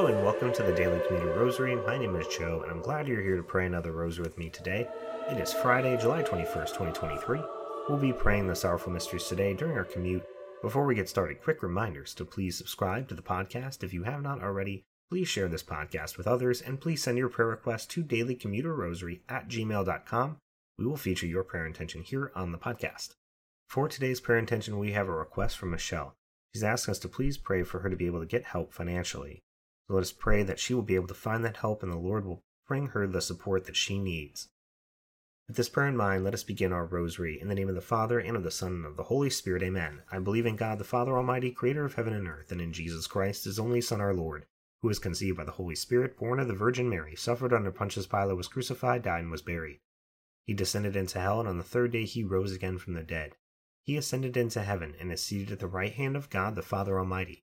Hello and welcome to the Daily Commuter Rosary. My name is Joe, and I'm glad you're here to pray another rosary with me today. It is Friday, July 21st, 2023. We'll be praying the Sorrowful Mysteries today during our commute. Before we get started, quick reminders to please subscribe to the podcast if you have not already. Please share this podcast with others, and please send your prayer requests to dailycommuterrosary at gmail.com. We will feature your prayer intention here on the podcast. For today's prayer intention, we have a request from Michelle. She's asking us to please pray for her to be able to get help financially. Let us pray that she will be able to find that help and the Lord will bring her the support that she needs. With this prayer in mind, let us begin our rosary. In the name of the Father, and of the Son, and of the Holy Spirit, amen. I believe in God, the Father Almighty, creator of heaven and earth, and in Jesus Christ, his only Son, our Lord, who was conceived by the Holy Spirit, born of the Virgin Mary, suffered under Pontius Pilate, was crucified, died, and was buried. He descended into hell, and on the third day he rose again from the dead. He ascended into heaven, and is seated at the right hand of God, the Father Almighty.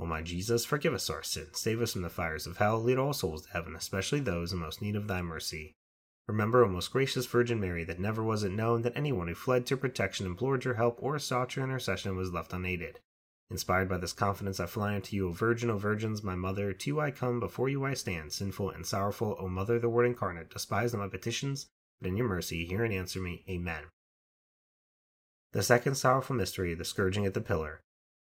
O my Jesus, forgive us our sins, save us from the fires of hell, lead all souls to heaven, especially those in most need of thy mercy. Remember, O most gracious Virgin Mary, that never was it known that anyone who fled to protection, implored your help, or sought your intercession was left unaided. Inspired by this confidence, I fly unto you, O Virgin, O Virgins, my Mother. To you I come, before you I stand, sinful and sorrowful. O Mother, the Word incarnate, despise not my petitions, but in your mercy hear and answer me. Amen. The second sorrowful mystery, the scourging at the pillar.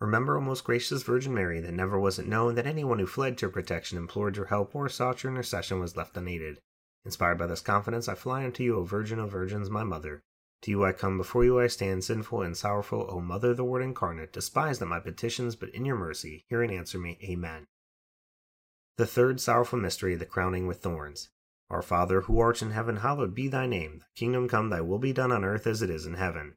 Remember, O most gracious Virgin Mary, that never was it known that anyone who fled to your protection, implored your help, or sought your intercession was left unaided. Inspired by this confidence, I fly unto you, O Virgin of Virgins, my Mother. To you I come, before you I stand, sinful and sorrowful, O Mother, the Word incarnate. Despise not my petitions, but in your mercy, hear and answer me. Amen. The third sorrowful mystery, the crowning with thorns. Our Father, who art in heaven, hallowed be thy name. Thy kingdom come, thy will be done on earth as it is in heaven.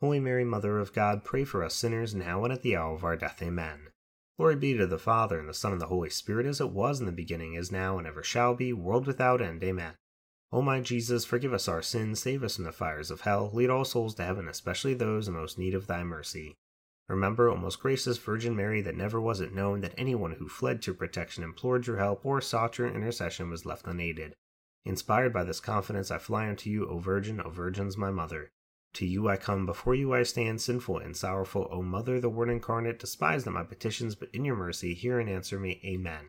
Holy Mary, Mother of God, pray for us sinners now and at the hour of our death. Amen. Glory be to the Father, and the Son, and the Holy Spirit, as it was in the beginning, is now, and ever shall be, world without end. Amen. O my Jesus, forgive us our sins, save us from the fires of hell, lead all souls to heaven, especially those in most need of thy mercy. Remember, O most gracious Virgin Mary, that never was it known that anyone who fled to protection, implored your help, or sought your intercession was left unaided. Inspired by this confidence, I fly unto you, O Virgin, O Virgins, my Mother. To you I come, before you I stand, sinful and sorrowful. O Mother, the Word incarnate, despise not my petitions, but in your mercy hear and answer me. Amen.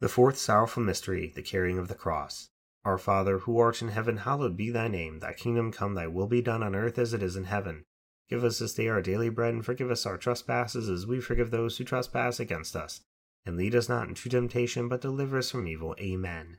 The fourth sorrowful mystery, the carrying of the cross. Our Father, who art in heaven, hallowed be thy name. Thy kingdom come, thy will be done on earth as it is in heaven. Give us this day our daily bread, and forgive us our trespasses as we forgive those who trespass against us. And lead us not into temptation, but deliver us from evil. Amen.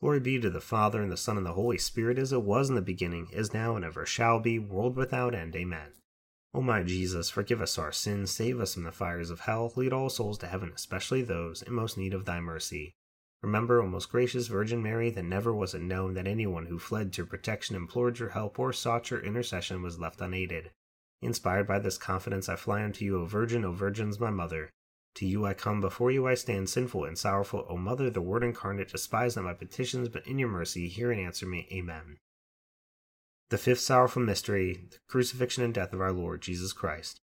Glory be to the Father, and the Son, and the Holy Spirit, as it was in the beginning, is now, and ever shall be, world without end. Amen. O my Jesus, forgive us our sins, save us from the fires of hell, lead all souls to heaven, especially those in most need of thy mercy. Remember, O most gracious Virgin Mary, that never was it known that anyone who fled to your protection, implored your help, or sought your intercession was left unaided. Inspired by this confidence, I fly unto you, O Virgin, O Virgins, my mother. To you I come, before you I stand, sinful and sorrowful. O Mother, the Word incarnate, despise not my petitions, but in your mercy hear and answer me. Amen. The fifth sorrowful mystery, the crucifixion and death of our Lord Jesus Christ.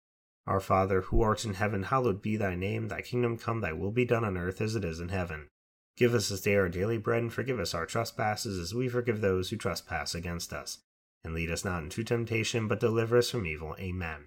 Our Father, who art in heaven, hallowed be thy name. Thy kingdom come, thy will be done on earth as it is in heaven. Give us this day our daily bread, and forgive us our trespasses, as we forgive those who trespass against us. And lead us not into temptation, but deliver us from evil. Amen.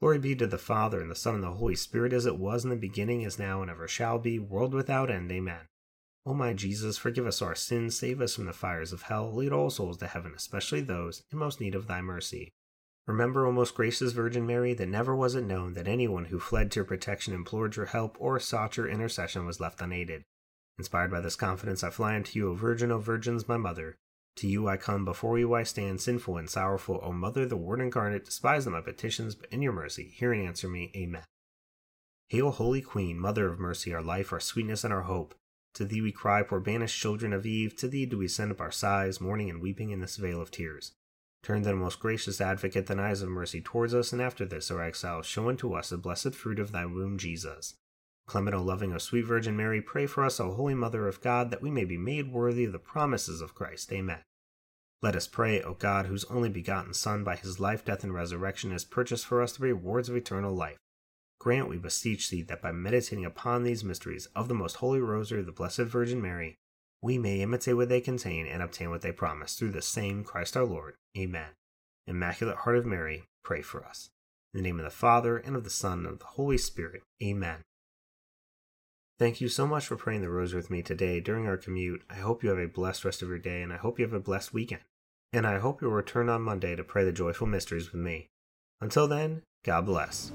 Glory be to the Father, and the Son, and the Holy Spirit, as it was in the beginning, is now, and ever shall be, world without end. Amen. O my Jesus, forgive us our sins, save us from the fires of hell, lead all souls to heaven, especially those in most need of thy mercy. Remember, O most gracious Virgin Mary, that never was it known that anyone who fled to your protection, implored your help, or sought your intercession was left unaided. Inspired by this confidence, I fly unto you, O Virgin, O Virgins, my mother. To you I come, before you I stand, sinful and sorrowful. O Mother, the Word incarnate, despise my petitions, but in your mercy, hear and answer me. Amen. Hail, Holy Queen, Mother of mercy, our life, our sweetness, and our hope. To thee we cry, poor banished children of Eve. To thee do we send up our sighs, mourning and weeping in this vale of tears. Turn then, most gracious advocate, thine eyes of mercy towards us, and after this, our exile, show unto us the blessed fruit of thy womb, Jesus. Clement, O loving, O sweet Virgin Mary, pray for us, O Holy Mother of God, that we may be made worthy of the promises of Christ. Amen. Let us pray, O God, whose only begotten Son, by his life, death, and resurrection, has purchased for us the rewards of eternal life. Grant, we beseech thee, that by meditating upon these mysteries of the most holy rosary of the Blessed Virgin Mary, we may imitate what they contain and obtain what they promise through the same Christ our Lord. Amen. Immaculate Heart of Mary, pray for us. In the name of the Father, and of the Son, and of the Holy Spirit. Amen. Thank you so much for praying the rosary with me today during our commute. I hope you have a blessed rest of your day, and I hope you have a blessed weekend. And I hope you'll return on Monday to pray the joyful mysteries with me. Until then, God bless.